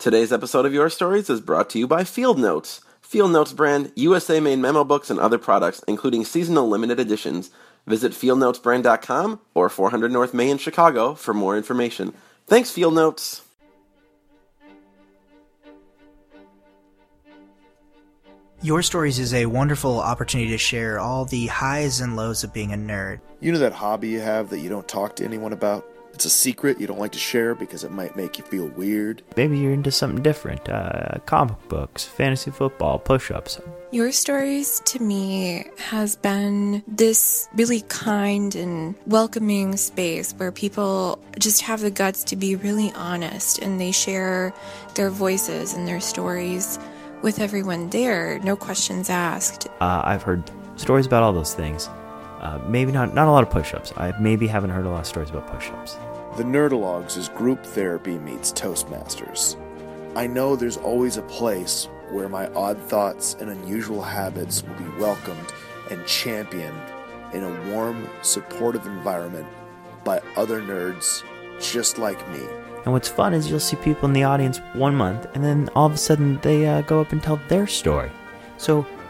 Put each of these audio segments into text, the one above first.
Today's episode of Your Stories is brought to you by Field Notes. Field Notes brand, USA made memo books and other products, including seasonal limited editions. Visit fieldnotesbrand.com or 400 North May in Chicago for more information. Thanks, Field Notes. Your Stories is a wonderful opportunity to share all the highs and lows of being a nerd. You know that hobby you have that you don't talk to anyone about? It's a secret you don't like to share because it might make you feel weird. Maybe you're into something different uh, comic books, fantasy football, push ups. Your Stories to me has been this really kind and welcoming space where people just have the guts to be really honest and they share their voices and their stories with everyone there, no questions asked. Uh, I've heard stories about all those things. Uh, maybe not not a lot of push-ups. I maybe haven't heard a lot of stories about push-ups. The Nerdologues is group therapy meets Toastmasters. I know there's always a place where my odd thoughts and unusual habits will be welcomed and championed in a warm, supportive environment by other nerds just like me. And what's fun is you'll see people in the audience one month, and then all of a sudden they uh, go up and tell their story. So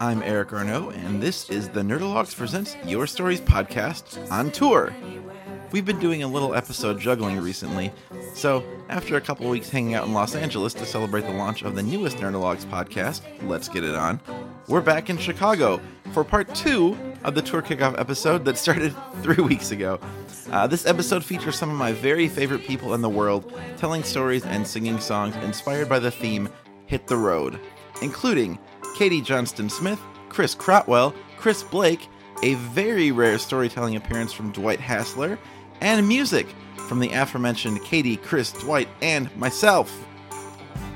I'm Eric Arnault, and this is the Nerdologues Presents Your Stories podcast on tour. We've been doing a little episode juggling recently, so after a couple weeks hanging out in Los Angeles to celebrate the launch of the newest Nerdologues podcast, Let's Get It On, we're back in Chicago for part two of the tour kickoff episode that started three weeks ago. Uh, this episode features some of my very favorite people in the world telling stories and singing songs inspired by the theme Hit the Road, including Katie Johnston Smith, Chris Crotwell, Chris Blake, a very rare storytelling appearance from Dwight Haesler, and music from the aforementioned Katie, Chris, Dwight, and myself.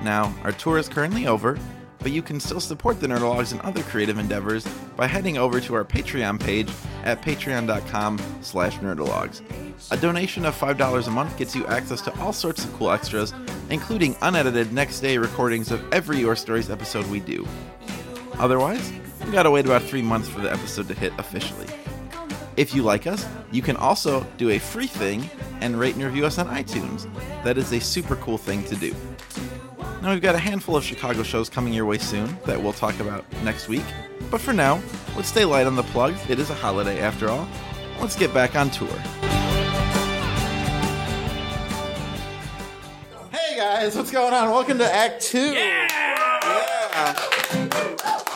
Now, our tour is currently over, but you can still support the Nerdologues and other creative endeavors by heading over to our Patreon page at patreon.com slash nerdologues. A donation of $5 a month gets you access to all sorts of cool extras, including unedited next day recordings of every Your Stories episode we do. Otherwise, you gotta wait about three months for the episode to hit officially. If you like us, you can also do a free thing and rate and review us on iTunes. That is a super cool thing to do. Now, we've got a handful of Chicago shows coming your way soon that we'll talk about next week. But for now, let's stay light on the plugs. It is a holiday after all. Let's get back on tour. Hey guys, what's going on? Welcome to Act Two. Yeah.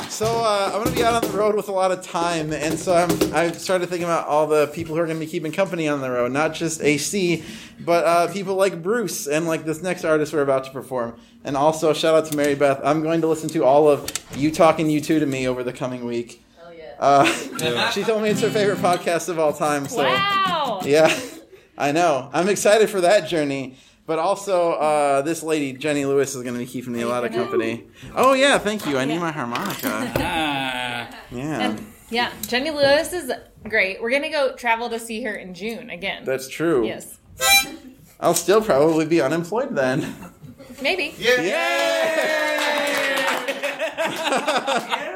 So uh, I'm gonna be out on the road with a lot of time, and so I'm I started thinking about all the people who are gonna be keeping company on the road, not just AC, but uh, people like Bruce and like this next artist we're about to perform. And also shout out to Mary Beth. I'm going to listen to all of you talking you two to me over the coming week. Hell yeah. Uh, she told me it's her favorite podcast of all time. So Wow. yeah, I know. I'm excited for that journey. But also, uh, this lady, Jenny Lewis, is going to be keeping me a lot of company. Oh, yeah, thank you. I need my harmonica. Yeah, Yeah, Jenny Lewis is great. We're gonna go travel to see her in June again. that's true. yes, I'll still probably be unemployed then. maybe. One,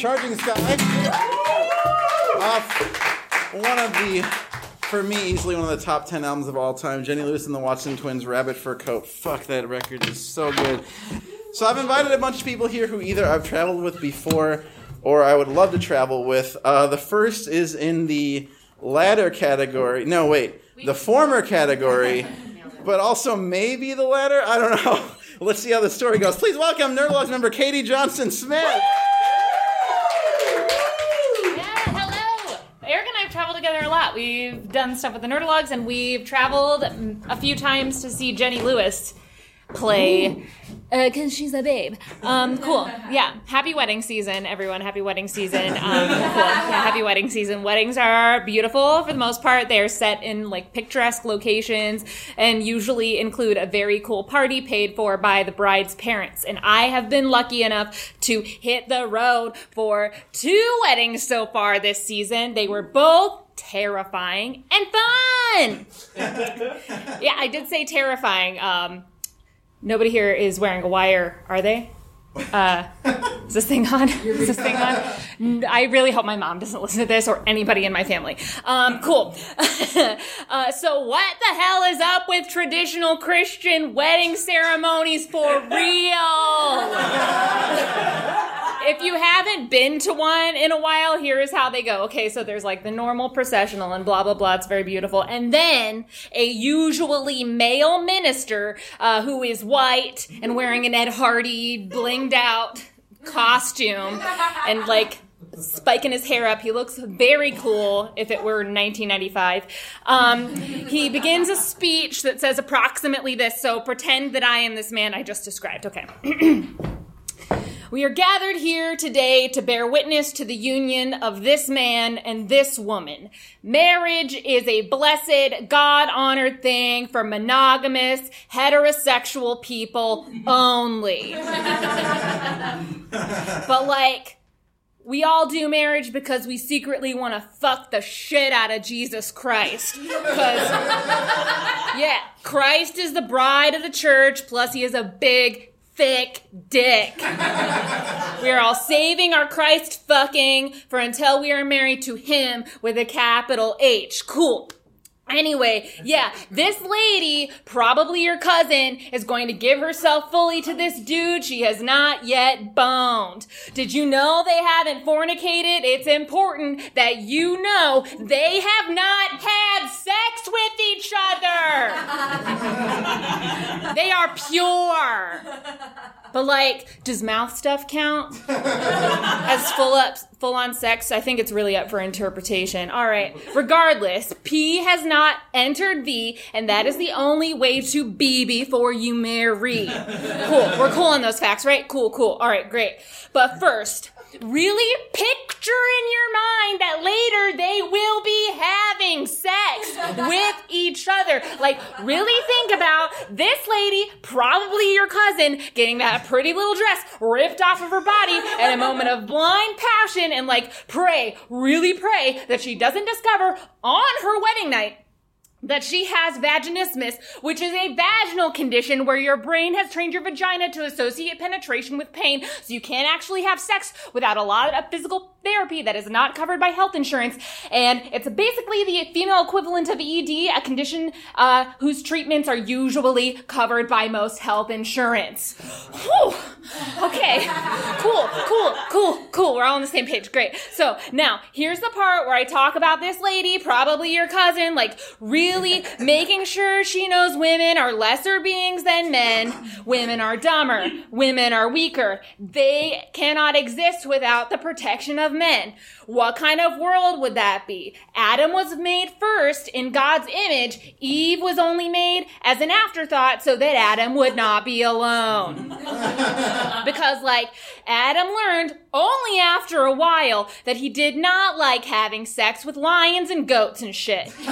Charging Sky. Off one of the, for me, easily one of the top 10 albums of all time. Jenny Lewis and the Watson Twins, Rabbit Fur Coat. Fuck, that record is so good. So I've invited a bunch of people here who either I've traveled with before or I would love to travel with. Uh, the first is in the latter category. No, wait, the former category, but also maybe the latter. I don't know. Let's see how the story goes. Please welcome Nerdologues member Katie Johnston Smith. Together a lot. We've done stuff with the Nerdologues, and we've traveled a few times to see Jenny Lewis play. Because she's a babe. Um, cool. Yeah. Happy wedding season, everyone. Happy wedding season. Um, cool. Yeah, happy wedding season. Weddings are beautiful for the most part. They're set in like picturesque locations and usually include a very cool party paid for by the bride's parents. And I have been lucky enough to hit the road for two weddings so far this season. They were both terrifying and fun. yeah, I did say terrifying. Um, nobody here is wearing a wire, are they? Uh, is this thing on? Is this thing on? I really hope my mom doesn't listen to this or anybody in my family. Um, cool. uh, so what the hell is up with traditional Christian wedding ceremonies for real? if you haven't been to one in a while, here is how they go. Okay, so there's like the normal processional and blah blah blah. It's very beautiful, and then a usually male minister uh, who is white and wearing an Ed Hardy blinged out costume and like spiking his hair up. He looks very cool if it were 1995. Um, he begins a speech that says approximately this. So pretend that I am this man I just described. Okay. We are gathered here today to bear witness to the union of this man and this woman. Marriage is a blessed, God honored thing for monogamous, heterosexual people only. but, like, we all do marriage because we secretly want to fuck the shit out of Jesus Christ. Because, yeah, Christ is the bride of the church, plus he is a big, thick dick. we are all saving our Christ fucking for until we are married to him with a capital H. Cool. Anyway, yeah, this lady, probably your cousin, is going to give herself fully to this dude she has not yet boned. Did you know they haven't fornicated? It's important that you know they have not had sex with each other. they are pure. But like, does mouth stuff count as full up, full on sex? I think it's really up for interpretation. All right. Regardless, P has not entered V, and that is the only way to be before you marry. Cool. We're cool on those facts, right? Cool, cool. All right, great. But first, really picture in your mind that later they will be having sex with each other. Like, really think about this lady, probably your cousin, getting that pretty little dress ripped off of her body at a moment of blind passion and like pray, really pray that she doesn't discover on her wedding night that she has vaginismus, which is a vaginal condition where your brain has trained your vagina to associate penetration with pain, so you can't actually have sex without a lot of physical therapy that is not covered by health insurance. And it's basically the female equivalent of ED, a condition uh, whose treatments are usually covered by most health insurance. Whew. Okay, cool, cool, cool, cool. We're all on the same page. Great. So now here's the part where I talk about this lady, probably your cousin, like really making sure she knows women are lesser beings than men. Women are dumber. Women are weaker. They cannot exist without the protection of men. What kind of world would that be? Adam was made first in God's image. Eve was only made as an afterthought so that Adam would not be alone. because, like, Adam learned only after a while that he did not like having sex with lions and goats and shit.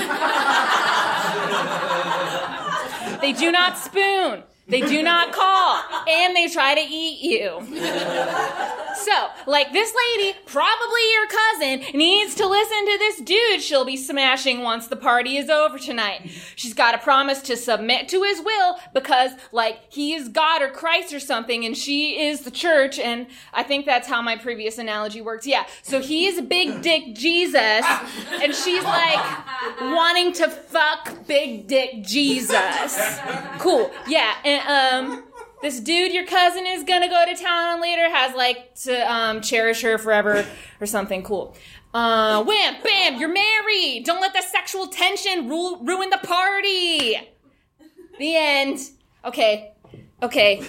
they do not spoon. They do not call. And they try to eat you. So, like this lady, probably your cousin, needs to listen to this dude she'll be smashing once the party is over tonight. She's got to promise to submit to his will because, like, he is God or Christ or something, and she is the church, and I think that's how my previous analogy works. Yeah. So he's big dick Jesus, and she's like wanting to fuck big dick Jesus. Cool. Yeah. And, um, this dude your cousin is gonna go to town on later has like to um, cherish her forever or something cool. Uh, wham, bam, you're married. Don't let the sexual tension ru- ruin the party. The end. Okay, okay,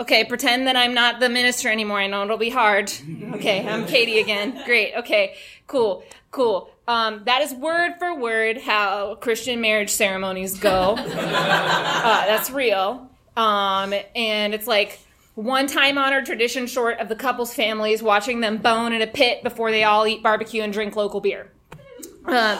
okay. Pretend that I'm not the minister anymore. I know it'll be hard. Okay, I'm Katie again. Great. Okay, cool, cool. Um, that is word for word how Christian marriage ceremonies go. Uh, that's real. Um, and it's like one time honored tradition short of the couple's families watching them bone in a pit before they all eat barbecue and drink local beer. Um,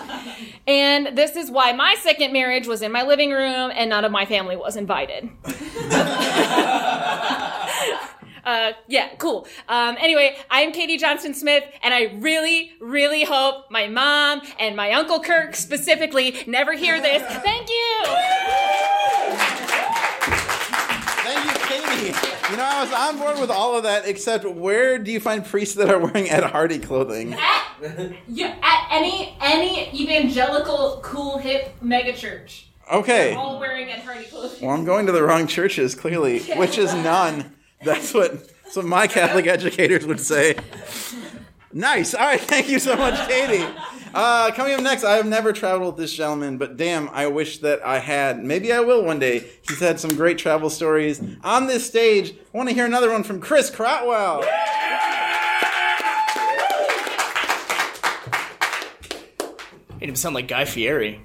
and this is why my second marriage was in my living room and none of my family was invited. Uh, yeah, cool. Um, anyway, I'm Katie Johnston Smith, and I really, really hope my mom and my Uncle Kirk specifically never hear this. Thank you! You know, I was on board with all of that, except where do you find priests that are wearing Ed Hardy clothing? At, yeah, at any any evangelical, cool, hip megachurch. Okay. All wearing Ed Hardy clothing. Well, I'm going to the wrong churches, clearly, which is none. That's what, that's what my Catholic educators would say. Nice. All right. Thank you so much, Katie. Uh, coming up next, I have never traveled with this gentleman, but damn, I wish that I had. Maybe I will one day. He's had some great travel stories on this stage. I want to hear another one from Chris Crotwell. Made him sound like Guy Fieri.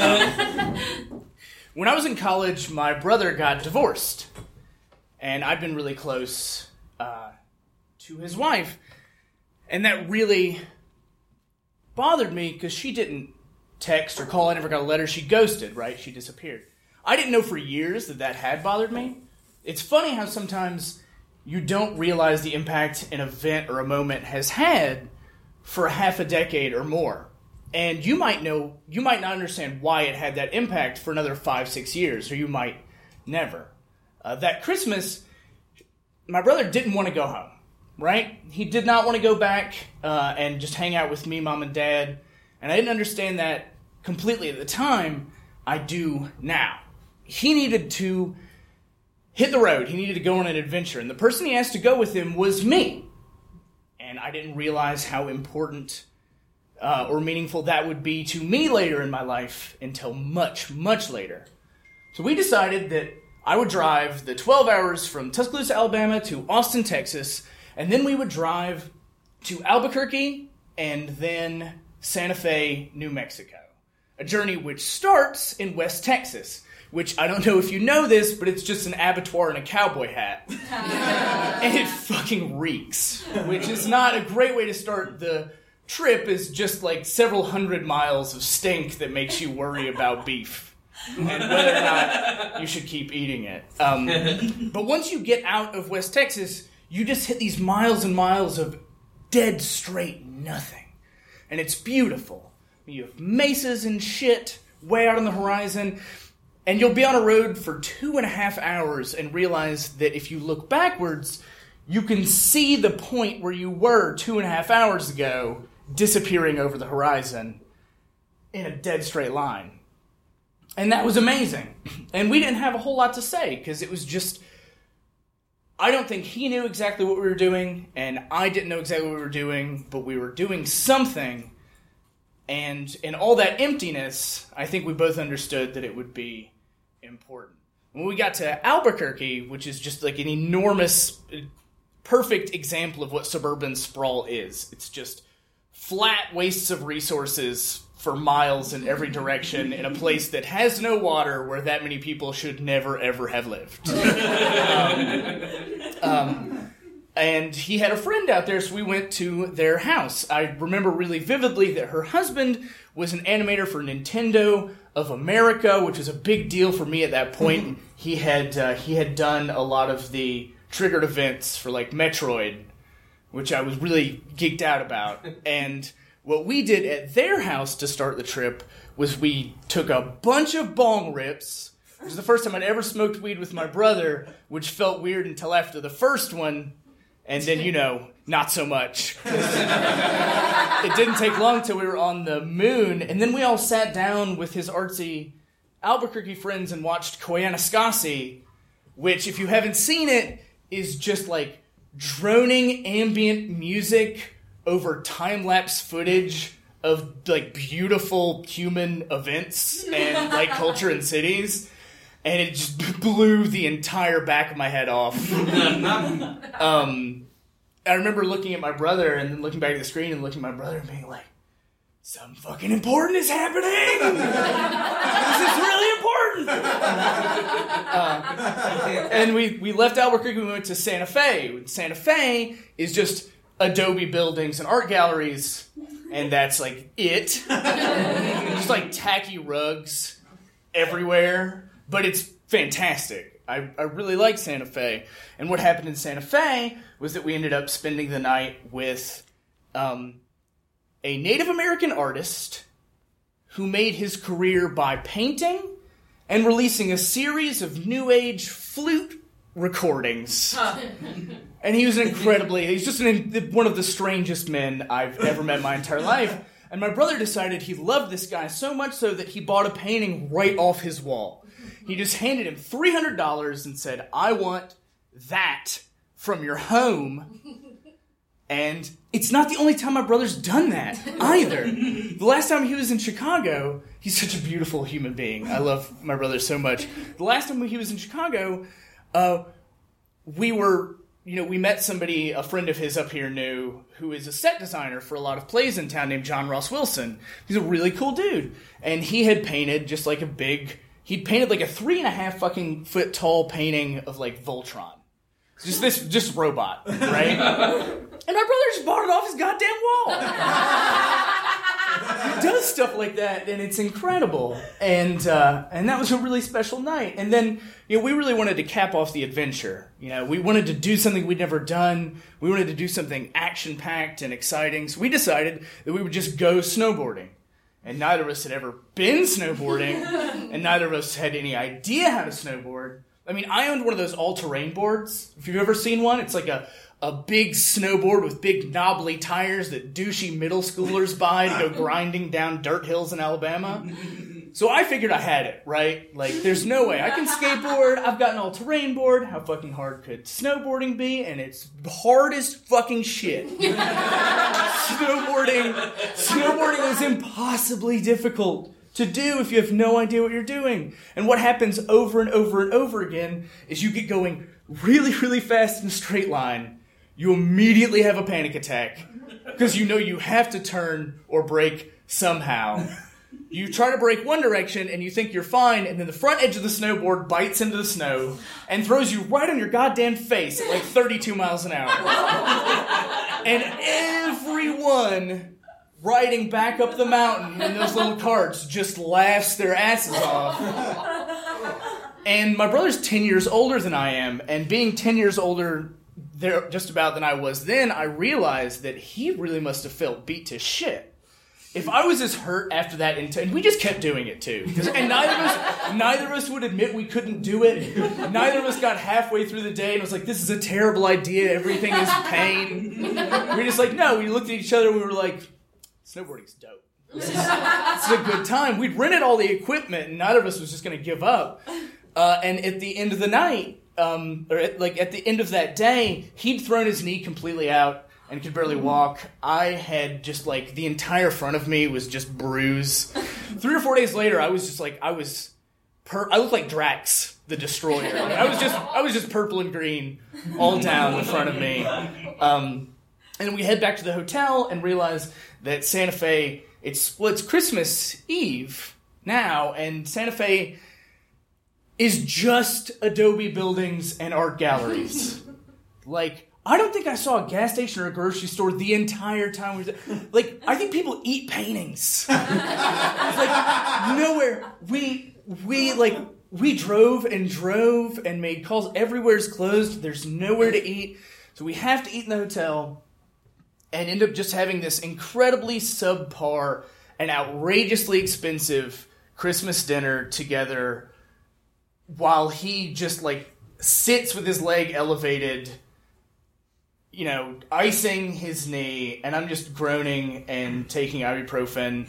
Um, when I was in college, my brother got divorced, and I've been really close uh, to his wife, and that really bothered me because she didn't text or call. I never got a letter. She ghosted, right? She disappeared. I didn't know for years that that had bothered me. It's funny how sometimes you don't realize the impact an event or a moment has had for half a decade or more. And you might know, you might not understand why it had that impact for another five, six years, or you might never. Uh, that Christmas, my brother didn't want to go home, right? He did not want to go back uh, and just hang out with me, mom, and dad. And I didn't understand that completely at the time. I do now. He needed to hit the road. He needed to go on an adventure. And the person he asked to go with him was me. And I didn't realize how important uh, or meaningful that would be to me later in my life until much, much later. So we decided that I would drive the 12 hours from Tuscaloosa, Alabama to Austin, Texas, and then we would drive to Albuquerque and then Santa Fe, New Mexico. A journey which starts in West Texas, which I don't know if you know this, but it's just an abattoir and a cowboy hat. and it fucking reeks, which is not a great way to start the trip is just like several hundred miles of stink that makes you worry about beef and whether or not you should keep eating it. Um, but once you get out of West Texas, you just hit these miles and miles of dead straight nothing. And it's beautiful. You have mesas and shit way out on the horizon. And you'll be on a road for two and a half hours and realize that if you look backwards, you can see the point where you were two and a half hours ago disappearing over the horizon in a dead straight line. And that was amazing. And we didn't have a whole lot to say because it was just I don't think he knew exactly what we were doing, and I didn't know exactly what we were doing, but we were doing something. And in all that emptiness, I think we both understood that it would be important. When we got to Albuquerque, which is just like an enormous, perfect example of what suburban sprawl is, it's just flat wastes of resources for miles in every direction in a place that has no water where that many people should never ever have lived. um, um, and he had a friend out there, so we went to their house. I remember really vividly that her husband was an animator for Nintendo of America, which was a big deal for me at that point. he had uh, he had done a lot of the triggered events for like Metroid, which I was really geeked out about. And what we did at their house to start the trip was we took a bunch of bong rips. It was the first time I'd ever smoked weed with my brother, which felt weird until after the first one, and then you know, not so much. it didn't take long till we were on the moon, and then we all sat down with his artsy Albuquerque friends and watched Koyaanisqatsi, which, if you haven't seen it, is just like droning ambient music over time lapse footage of like beautiful human events and like culture and cities. And it just blew the entire back of my head off. um, I remember looking at my brother and then looking back at the screen and looking at my brother and being like, something fucking important is happening. this is really important. Uh, and we, we left Albuquerque. We went to Santa Fe. Santa Fe is just Adobe buildings and art galleries, and that's like it. just like tacky rugs everywhere, but it's fantastic. I, I really like Santa Fe. And what happened in Santa Fe was that we ended up spending the night with um, a Native American artist who made his career by painting and releasing a series of New Age flute recordings. And he was an incredibly, he's just an, one of the strangest men I've ever met in my entire life. And my brother decided he loved this guy so much so that he bought a painting right off his wall. He just handed him $300 and said, I want that from your home. And it's not the only time my brother's done that either. the last time he was in Chicago, he's such a beautiful human being. I love my brother so much. The last time he was in Chicago, uh, we were, you know, we met somebody, a friend of his up here knew, who is a set designer for a lot of plays in town named John Ross Wilson. He's a really cool dude. And he had painted just like a big, he'd painted like a three and a half fucking foot tall painting of like Voltron. Just this, just robot, right? and my brother just bought it off his goddamn wall. he does stuff like that, and it's incredible. And uh, and that was a really special night. And then you know we really wanted to cap off the adventure. You know, we wanted to do something we'd never done. We wanted to do something action packed and exciting. So we decided that we would just go snowboarding. And neither of us had ever been snowboarding, and neither of us had any idea how to snowboard. I mean, I owned one of those all-terrain boards. If you've ever seen one, it's like a a big snowboard with big knobbly tires that douchey middle schoolers buy to go grinding down dirt hills in Alabama. So I figured I had it, right? Like, there's no way I can skateboard. I've got an all-terrain board. How fucking hard could snowboarding be? And it's hard as fucking shit. snowboarding, snowboarding is impossibly difficult to do if you have no idea what you're doing. And what happens over and over and over again is you get going really, really fast in a straight line. You immediately have a panic attack because you know you have to turn or break somehow. You try to break one direction and you think you're fine, and then the front edge of the snowboard bites into the snow and throws you right on your goddamn face at like 32 miles an hour. And everyone riding back up the mountain in those little carts just laughs their asses off. And my brother's 10 years older than I am, and being 10 years older there just about than I was then, I realized that he really must have felt beat to shit. If I was as hurt after that, int- and we just kept doing it too, and neither of us, neither of us would admit we couldn't do it. Neither of us got halfway through the day and was like, "This is a terrible idea. Everything is pain." We were just like, no. We looked at each other and we were like, "Snowboarding's dope. This is, this is a good time." We'd rented all the equipment, and neither of us was just going to give up. Uh, and at the end of the night, um, or at, like at the end of that day, he'd thrown his knee completely out and could barely walk. I had just like the entire front of me was just bruised. Three or four days later, I was just like I was, per- I looked like Drax the Destroyer. Like, I was just I was just purple and green all down the front of me. Um, and we head back to the hotel and realize that Santa Fe it splits Christmas Eve now, and Santa Fe is just Adobe buildings and art galleries. like, I don't think I saw a gas station or a grocery store the entire time we were. Like, I think people eat paintings. like, nowhere. We, we, like, we drove and drove and made calls. Everywhere's closed. There's nowhere to eat. So we have to eat in the hotel and end up just having this incredibly subpar and outrageously expensive Christmas dinner together while he just like sits with his leg elevated, you know, icing his knee, and I'm just groaning and taking ibuprofen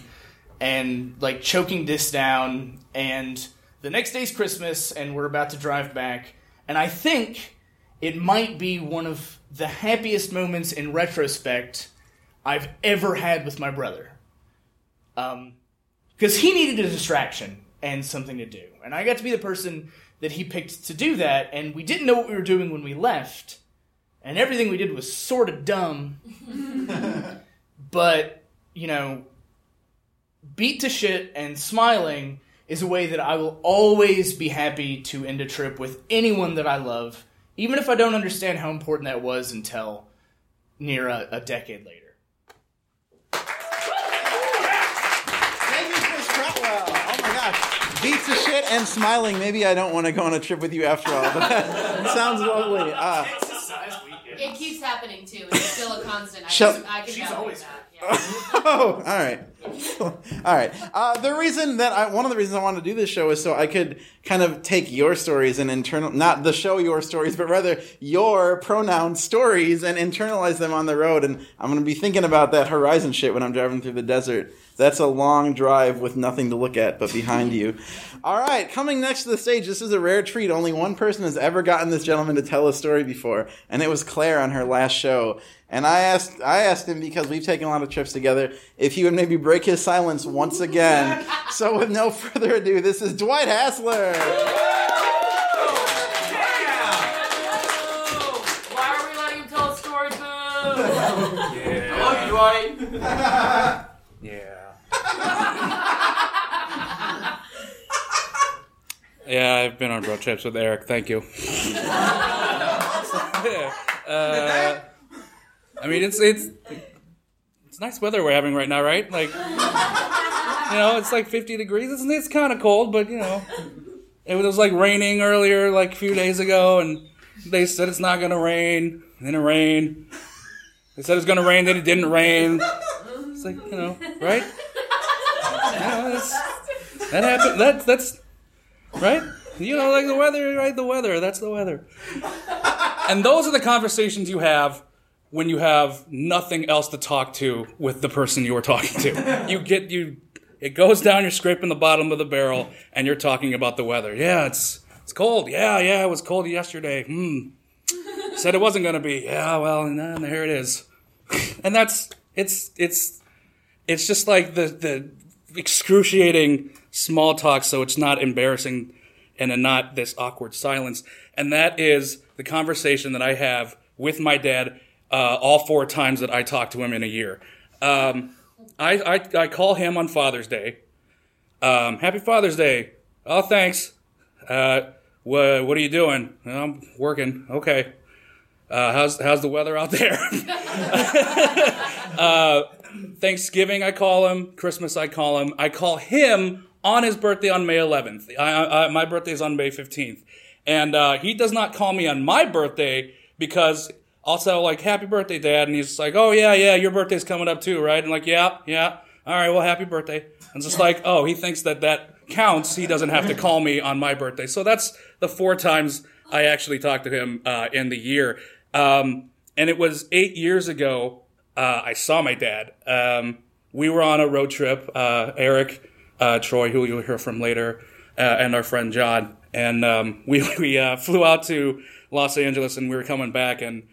and like choking this down. And the next day's Christmas, and we're about to drive back, and I think it might be one of the happiest moments in retrospect I've ever had with my brother. Um, because he needed a distraction and something to do. And I got to be the person that he picked to do that, and we didn't know what we were doing when we left, and everything we did was sort of dumb. but, you know, beat to shit and smiling is a way that I will always be happy to end a trip with anyone that I love, even if I don't understand how important that was until near a, a decade later. Thank you, Chris Crotwell. Oh my gosh. Beats of shit and smiling. Maybe I don't want to go on a trip with you after all, but that sounds lovely. Uh, It keeps happening too. It's still a constant. I Shall- can, I can She's always that. oh, all right. all right. Uh, the reason that I, one of the reasons I wanted to do this show is so I could kind of take your stories and internal, not the show your stories, but rather your pronoun stories and internalize them on the road. And I'm going to be thinking about that horizon shit when I'm driving through the desert. That's a long drive with nothing to look at but behind you. All right, coming next to the stage, this is a rare treat. Only one person has ever gotten this gentleman to tell a story before, and it was Claire on her last show. And I asked, I asked him because we've taken a lot of trips together, if he would maybe break his silence once again. so, with no further ado, this is Dwight Haesler. Why are we letting him tell a story, boo? I love Dwight. Yeah. Yeah, I've been on road trips with Eric. Thank you. uh, I mean, it's it's it's nice weather we're having right now, right? Like, you know, it's like 50 degrees. It's, it's kind of cold, but you know, it was like raining earlier, like a few days ago, and they said it's not gonna rain. Then it rained. They said it's gonna rain, then it didn't rain. It's like you know, right? That happened. That's that's right. You know, like the weather, right? The weather. That's the weather. And those are the conversations you have when you have nothing else to talk to with the person you are talking to. You get you. It goes down. You're scraping the bottom of the barrel, and you're talking about the weather. Yeah, it's it's cold. Yeah, yeah, it was cold yesterday. Hmm. Said it wasn't gonna be. Yeah, well, and then here it is. And that's it's it's it's just like the the excruciating small talk, so it's not embarrassing and not this awkward silence. And that is the conversation that I have with my dad uh, all four times that I talk to him in a year. Um, I, I, I call him on Father's Day. Um, Happy Father's Day. Oh, thanks. Uh, wha what are you doing? I'm working. Okay. Uh, how's how's the weather out there? uh, Thanksgiving, I call him. Christmas, I call him. I call him on his birthday on May 11th. I, I, my birthday is on May 15th, and uh, he does not call me on my birthday because Say like "Happy birthday, Dad," and he's like, "Oh yeah, yeah, your birthday's coming up too, right?" And like, "Yeah, yeah, all right, well, happy birthday." And it's just like, oh, he thinks that that counts. He doesn't have to call me on my birthday. So that's the four times I actually talked to him uh, in the year. Um, and it was eight years ago. Uh, I saw my dad. Um, we were on a road trip. Uh, Eric, uh, Troy, who you'll hear from later, uh, and our friend John, and um, we we uh, flew out to Los Angeles, and we were coming back, and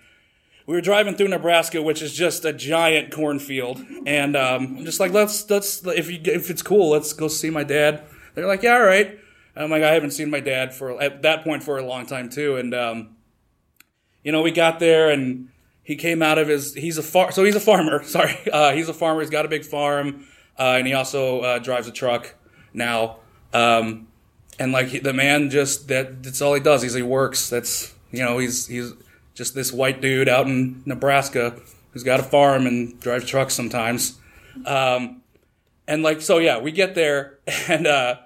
we were driving through Nebraska, which is just a giant cornfield, and um, I'm just like, let's let's if you if it's cool, let's go see my dad. They're like, yeah, all right. And I'm like, I haven't seen my dad for at that point for a long time too, and um, you know, we got there and he came out of his he's a far so he's a farmer. Sorry. Uh, he's a farmer. He's got a big farm. Uh, and he also uh, drives a truck now. Um, and like he, the man just that that's all he does. He's he works. That's you know he's he's just this white dude out in Nebraska who's got a farm and drives trucks sometimes. Um, and like so yeah we get there and uh,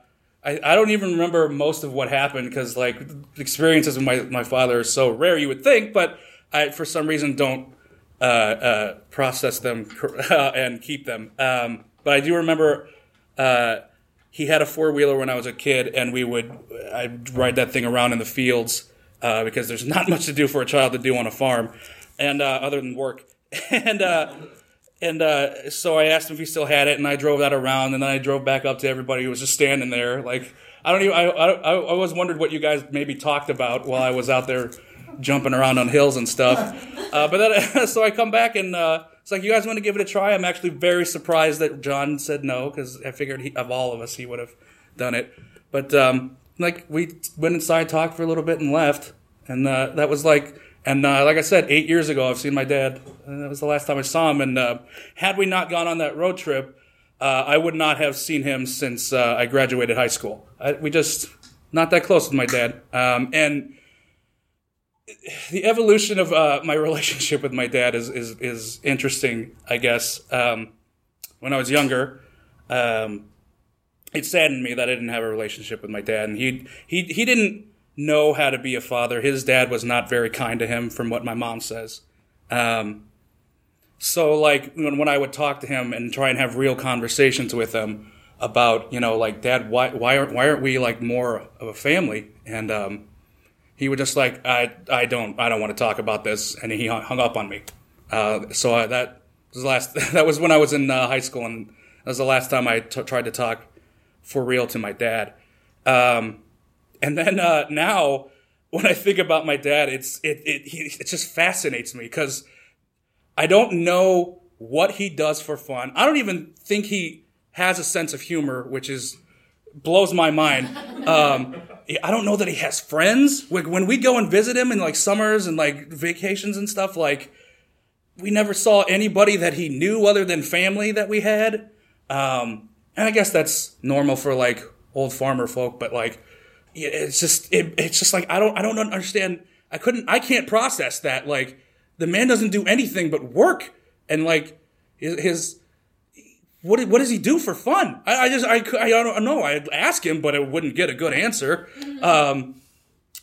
I, I don't even remember most of what happened because like experiences with my, my father are so rare you would think but I for some reason don't uh, uh, process them and keep them. Um, but I do remember uh, he had a four wheeler when I was a kid and we would I'd ride that thing around in the fields uh, because there's not much to do for a child to do on a farm and uh, other than work and uh, and uh, so I asked him if he still had it, and I drove that around, and then I drove back up to everybody who was just standing there. Like I don't even. I I, I always wondered what you guys maybe talked about while I was out there jumping around on hills and stuff. Uh, but then so I come back and uh, it's like you guys want to give it a try. I'm actually very surprised that John said no because I figured he, of all of us he would have done it. But um, like we went inside, talked for a little bit, and left, and uh, that was like. And uh, like I said, eight years ago, I've seen my dad. And that was the last time I saw him. And uh, had we not gone on that road trip, uh, I would not have seen him since uh, I graduated high school. I, we just not that close with my dad. Um, and the evolution of uh, my relationship with my dad is is, is interesting. I guess um, when I was younger, um, it saddened me that I didn't have a relationship with my dad, and he he he didn't know how to be a father. His dad was not very kind to him, from what my mom says. Um, so, like when, when I would talk to him and try and have real conversations with him about, you know, like, Dad, why why aren't why aren't we like more of a family? And um, he would just like, I I don't I don't want to talk about this, and he hung up on me. Uh, so I, that was last. That was when I was in uh, high school, and that was the last time I t- tried to talk for real to my dad. Um, and then uh, now, when I think about my dad, it's it it it just fascinates me because I don't know what he does for fun. I don't even think he has a sense of humor, which is blows my mind. Um, I don't know that he has friends. Like when we go and visit him in like summers and like vacations and stuff, like we never saw anybody that he knew other than family that we had. Um, and I guess that's normal for like old farmer folk, but like it's just it, it's just like I don't I don't understand. I couldn't I can't process that. Like the man doesn't do anything but work and like his, his what what does he do for fun? I, I just I, I don't know. I'd ask him, but I wouldn't get a good answer. Um,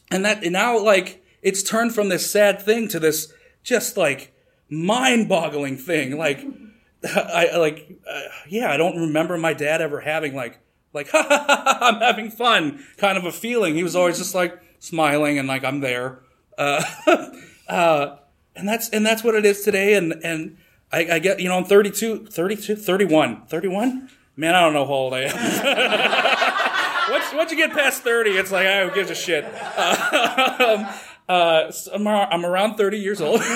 and that and now like it's turned from this sad thing to this just like mind-boggling thing. Like I like uh, yeah, I don't remember my dad ever having like like I'm having fun kind of a feeling. He was always just like smiling and like I'm there. Uh, uh, and that's and that's what it is today. And and I, I get you know I'm 32 32 31 31 man I don't know how old I am. Once, once you get past 30 it's like I who gives a shit. Uh, um, uh, so I'm, I'm around 30 years old. And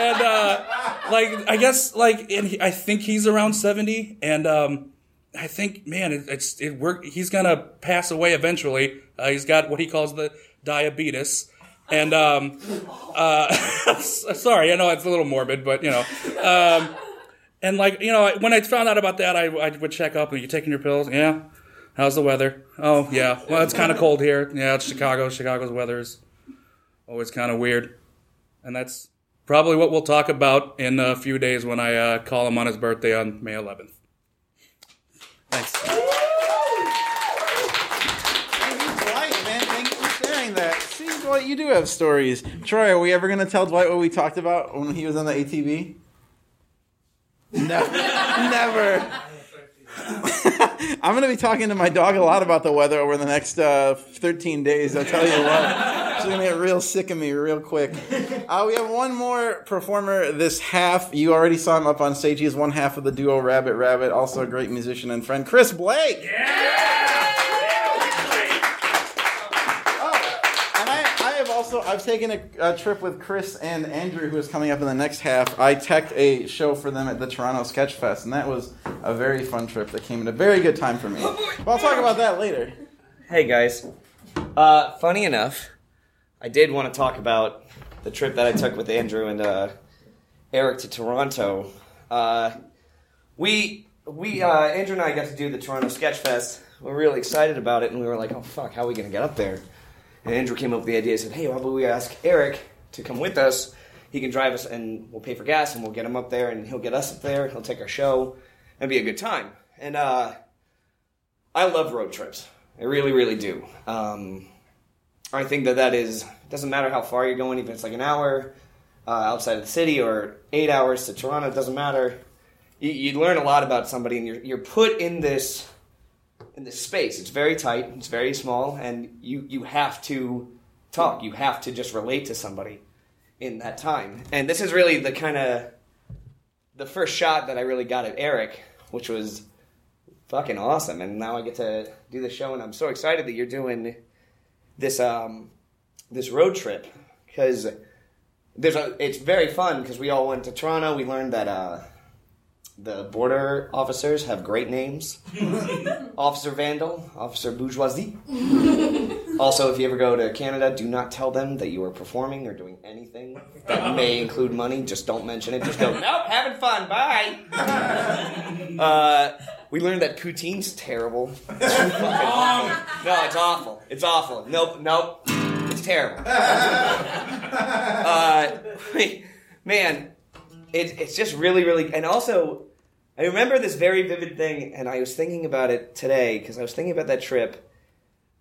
uh, like I guess like and he, I think he's around 70 and um, I think man it, it's it work he's gonna pass away eventually uh, he's got what he calls the diabetes and um, uh, sorry, I know it's a little morbid, but you know, um, and like you know, when I found out about that, I, I would check up. Are you taking your pills? Yeah. How's the weather? Oh yeah. Well, it's kind of cold here. Yeah, it's Chicago. Chicago's weather is always kind of weird, and that's probably what we'll talk about in a few days when I uh, call him on his birthday on May 11th. Thanks. Dwight, man, thank you for sharing that. See, Dwight, you do have stories. Troy, are we ever going to tell Dwight what we talked about when he was on the ATV? No, never. I'm going to be talking to my dog a lot about the weather over the next uh, 13 days. I'll tell you what. She's gonna get real sick of me real quick. Uh, we have one more performer this half. You already saw him up on stage. He is one half of the duo Rabbit Rabbit, also a great musician and friend, Chris Blake. Oh and I, I have also I've taken a, a trip with Chris and Andrew, who is coming up in the next half. I teched a show for them at the Toronto Sketch Fest, and that was a very fun trip that came at a very good time for me. But I'll talk about that later. Hey guys. Uh, funny enough, I did want to talk about the trip that I took with Andrew and uh, Eric to Toronto. Uh, we we uh, Andrew and I got to do the Toronto Sketch Fest. We are really excited about it, and we were like, "Oh fuck, how are we gonna get up there?" And Andrew came up with the idea. He said, "Hey, why don't we ask Eric to come with us? He can drive us, and we'll pay for gas, and we'll get him up there, and he'll get us up there. He'll take our show, and be a good time." And uh, I love road trips. I really, really do. Um, I think that that is doesn't matter how far you're going, even if it's like an hour uh, outside of the city or eight hours to Toronto. It doesn't matter. You, you learn a lot about somebody, and you're you're put in this in this space. It's very tight. It's very small, and you you have to talk. You have to just relate to somebody in that time. And this is really the kind of the first shot that I really got at Eric, which was fucking awesome. And now I get to do the show, and I'm so excited that you're doing this um this road trip because there's a it's very fun because we all went to Toronto. We learned that uh the border officers have great names. Officer Vandal, Officer Bourgeoisie. also, if you ever go to Canada, do not tell them that you are performing or doing anything that may include money. Just don't mention it. Just go, nope, having fun, bye. uh, we learned that poutine's terrible. It's no, it's awful. It's awful. Nope, nope. It's terrible. uh, man, it, it's just really, really. And also, I remember this very vivid thing, and I was thinking about it today because I was thinking about that trip.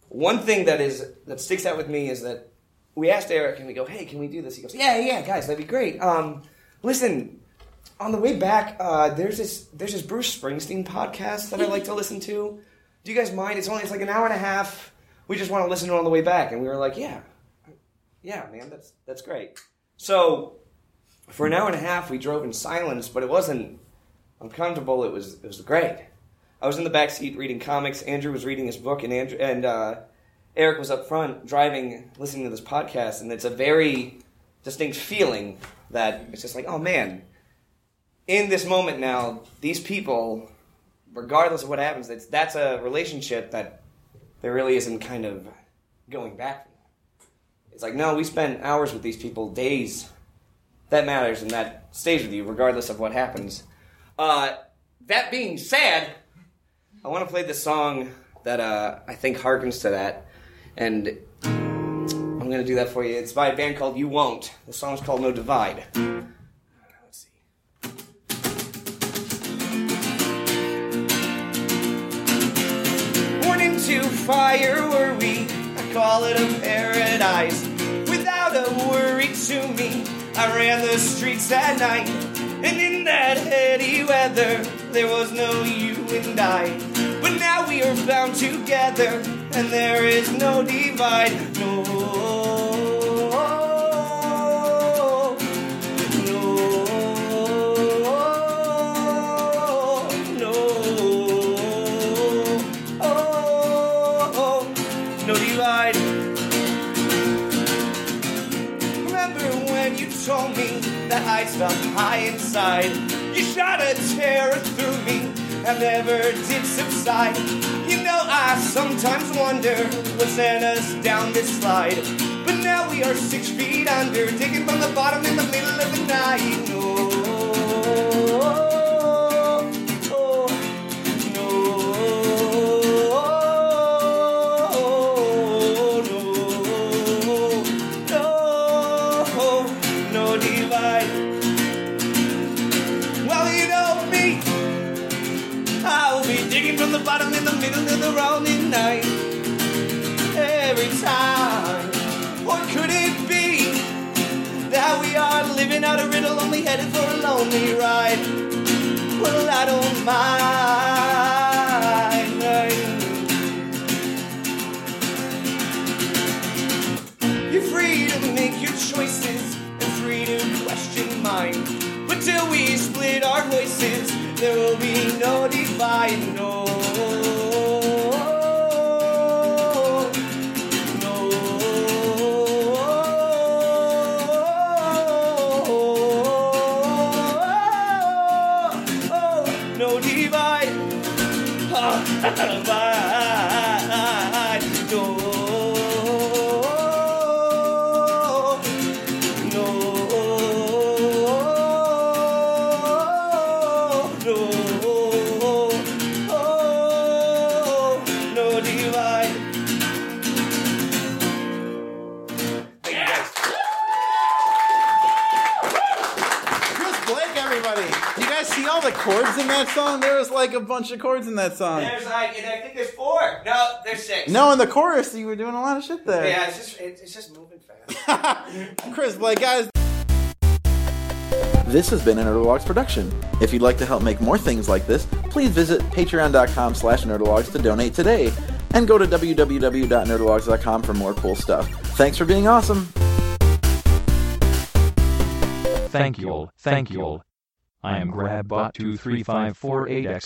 One thing that is that sticks out with me is that we asked Eric and we go, "Hey, can we do this?" He goes, "Yeah, yeah, guys, that'd be great." Um, listen, on the way back, uh, there's this there's this Bruce Springsteen podcast that I like to listen to. Do you guys mind? It's only it's like an hour and a half. We just want to listen to it on the way back, and we were like, "Yeah, yeah, man, that's that's great." So for an hour and a half, we drove in silence, but it wasn't uncomfortable. It was it was great. I was in the back seat reading comics. Andrew was reading his book, and Andrew and uh, Eric was up front driving, listening to this podcast, and it's a very distinct feeling that it's just like, oh man, in this moment now, these people, regardless of what happens, it's, that's a relationship that there really isn't kind of going back. From that. It's like, no, we spent hours with these people, days. That matters, and that stays with you regardless of what happens. Uh, that being said, I want to play the song that uh, I think harkens to that, and I'm going to do that for you. It's by a band called You Won't. The song's called No Divide. Into fire were we, I call it a paradise. Without a worry to me, I ran the streets at night. And in that heady weather, there was no you and I. But now we are bound together, and there is no divide. No I stopped high inside? You shot a terror through me and never did subside. You know, I sometimes wonder what sent us down this slide. But now we are six feet under, digging from the bottom in the middle of the night. middle of the rolling night. Every time, what could it be that we are living out a riddle, only headed for a lonely ride? Well, I don't mind. You're free to make your choices and free to question mine. But till we split our voices, there will be no divide. No さらば like a bunch of chords in that song. There's like, and I think there's four. No, there's six. No, in the chorus, you were doing a lot of shit there. Yeah, it's just it's, it's just moving fast. Chris Blake, guys. This has been a Nerdologues production. If you'd like to help make more things like this, please visit patreon.com slash nerdologues to donate today. And go to www.nerdologues.com for more cool stuff. Thanks for being awesome. Thank you all. Thank you all. I am GrabBot23548X.